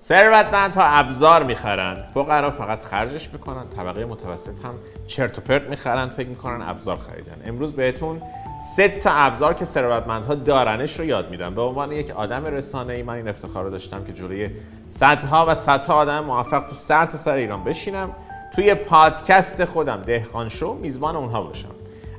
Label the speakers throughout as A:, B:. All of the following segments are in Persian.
A: ثروتمندها ابزار می‌خرن. فقرا فقط خرجش می‌کنن طبقه متوسط هم چرت و پرت می‌خرن فکر می‌کنن ابزار خریدن. امروز بهتون سه تا ابزار که ثروتمندها دارنش رو یاد میدم. به عنوان یک آدم رسانه ای من این افتخار رو داشتم که جلوی صدها و صدها آدم موفق تو سر تا سر ایران بشینم. توی پادکست خودم دهقان شو میزبان اونها باشم.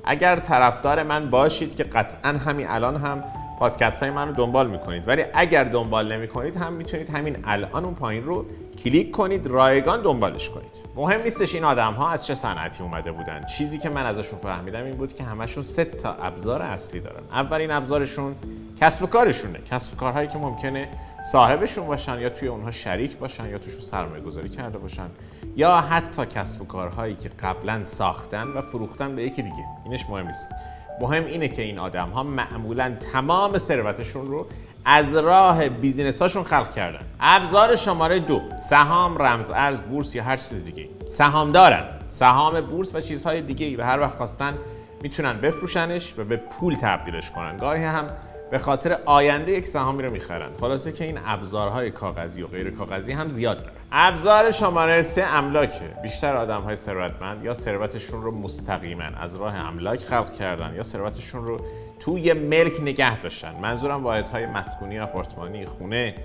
A: اگر طرفدار من باشید که قطعا همین الان هم پادکست های من رو دنبال می‌کنید. ولی اگر دنبال نمی‌کنید هم می‌تونید همین الان اون پایین رو کلیک کنید رایگان دنبالش کنید. مهم نیستش این آدم ها از چه صنعتی اومده بودن. چیزی که من ازشون فهمیدم این بود که همشون سه تا ابزار اصلی دارن. اولین ابزارشون کسب و کارشونه. کسب و کارهایی که ممکنه صاحبشون باشن یا توی اونها شریک باشن یا توشون سرمایه گذاری کرده باشن یا حتی کسب و کارهایی که قبلا ساختن و فروختن به یکی دیگه. اینش مهم نیست. مهم اینه که این آدم ها معمولا تمام ثروتشون رو از راه بیزینس هاشون خلق کردن. ابزار شماره دو سهام رمز ارز بورس یا هر چیز دیگه سهام دارن سهام بورس و چیزهای دیگه و هر وقت خواستن می‌تونن بفروشنش و به پول تبدیلش کنن. گاهی هم به خاطر آینده یک سهامی رو می‌خرن. خلاصه که این ابزارهای کاغذی و غیر کاغذی هم زیاد داره ابزار شماره سه املاکه. بیشتر آدم های ثروتمند یا ثروتشون رو مستقیما از راه املاک خلق کردن یا ثروتشون رو توی ملک نگه داشتن. منظورم واحدهای مسکونی آپارتمانی خونه.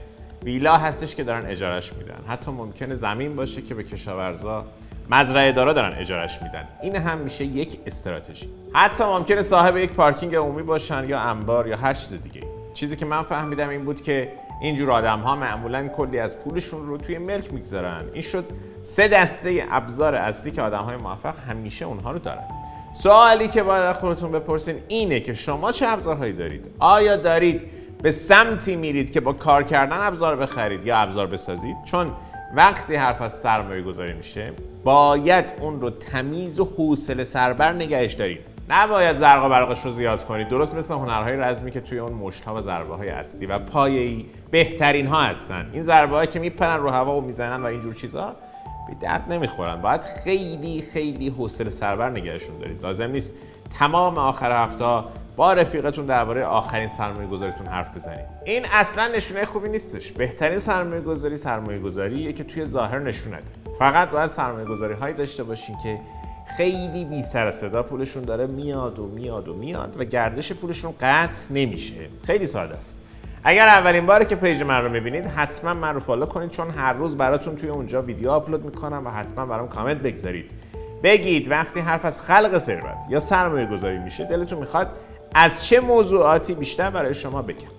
A: ویلا هستش که دارن اجارش میدن. حتی ممکنه زمین باشه که به کشاورزا مزرعه دارا دارن اجارش میدن. این هم میشه یک استراتژی. حتی ممکنه صاحب یک پارکینگ عمومی باشن یا انبار یا هر چیز دیگه چیزی که من فهمیدم این بود که اینجور آدم ها معمولا کلی از پولشون رو توی ملک می‌گذارن. این شد سه دسته ابزار اصلی که آدم های موفق همیشه اونها رو دارن. سوالی که باید خودتون بپرسین اینه که شما چه ابزارهایی دارید؟ آیا دارید به سمتی میرید که با کار کردن ابزار بخرید یا ابزار بسازید؟ چون وقتی حرف از سرمایه گذاری میشه باید اون رو تمیز و حوصله سربر نگهش دارید نباید زرق و برقش رو زیاد کنید درست مثل هنرهای رزمی که توی اون مشت و ضربه های اصلی و پایه‌ای بهترین ها هستن. این ضربه که میپرن رو هوا و می‌زنن و اینجور چیزا به درد نمی‌خورن. باید خیلی خیلی حوصله سربر نگهشون دارید. لازم نیست تمام آخر هفته با رفیقتون درباره آخرین سرمایه گذاریتون حرف بزنید. این اصلا نشونه خوبی نیستش. بهترین سرمایه گذاری سرمایه گذاریه که توی ظاهر نشون نده فقط باید سرمایه گذاری هایی داشته باشین که خیلی بی سر صدا پولشون داره میاد و میاد و میاد و گردش پولشون قطع نمیشه. خیلی ساده است. اگر اولین باره که page من رو می‌بینید حتما من رو follow کنید چون هر روز براتون توی اونجا ویدیو آپلود می‌کنم و حتما برام کامنت بگذارید. بگید وقتی حرف از خلق ثروت یا سرمایه گذاری میشه دلتون می‌خواد از چه موضوعاتی بیشتر برای شما بگم؟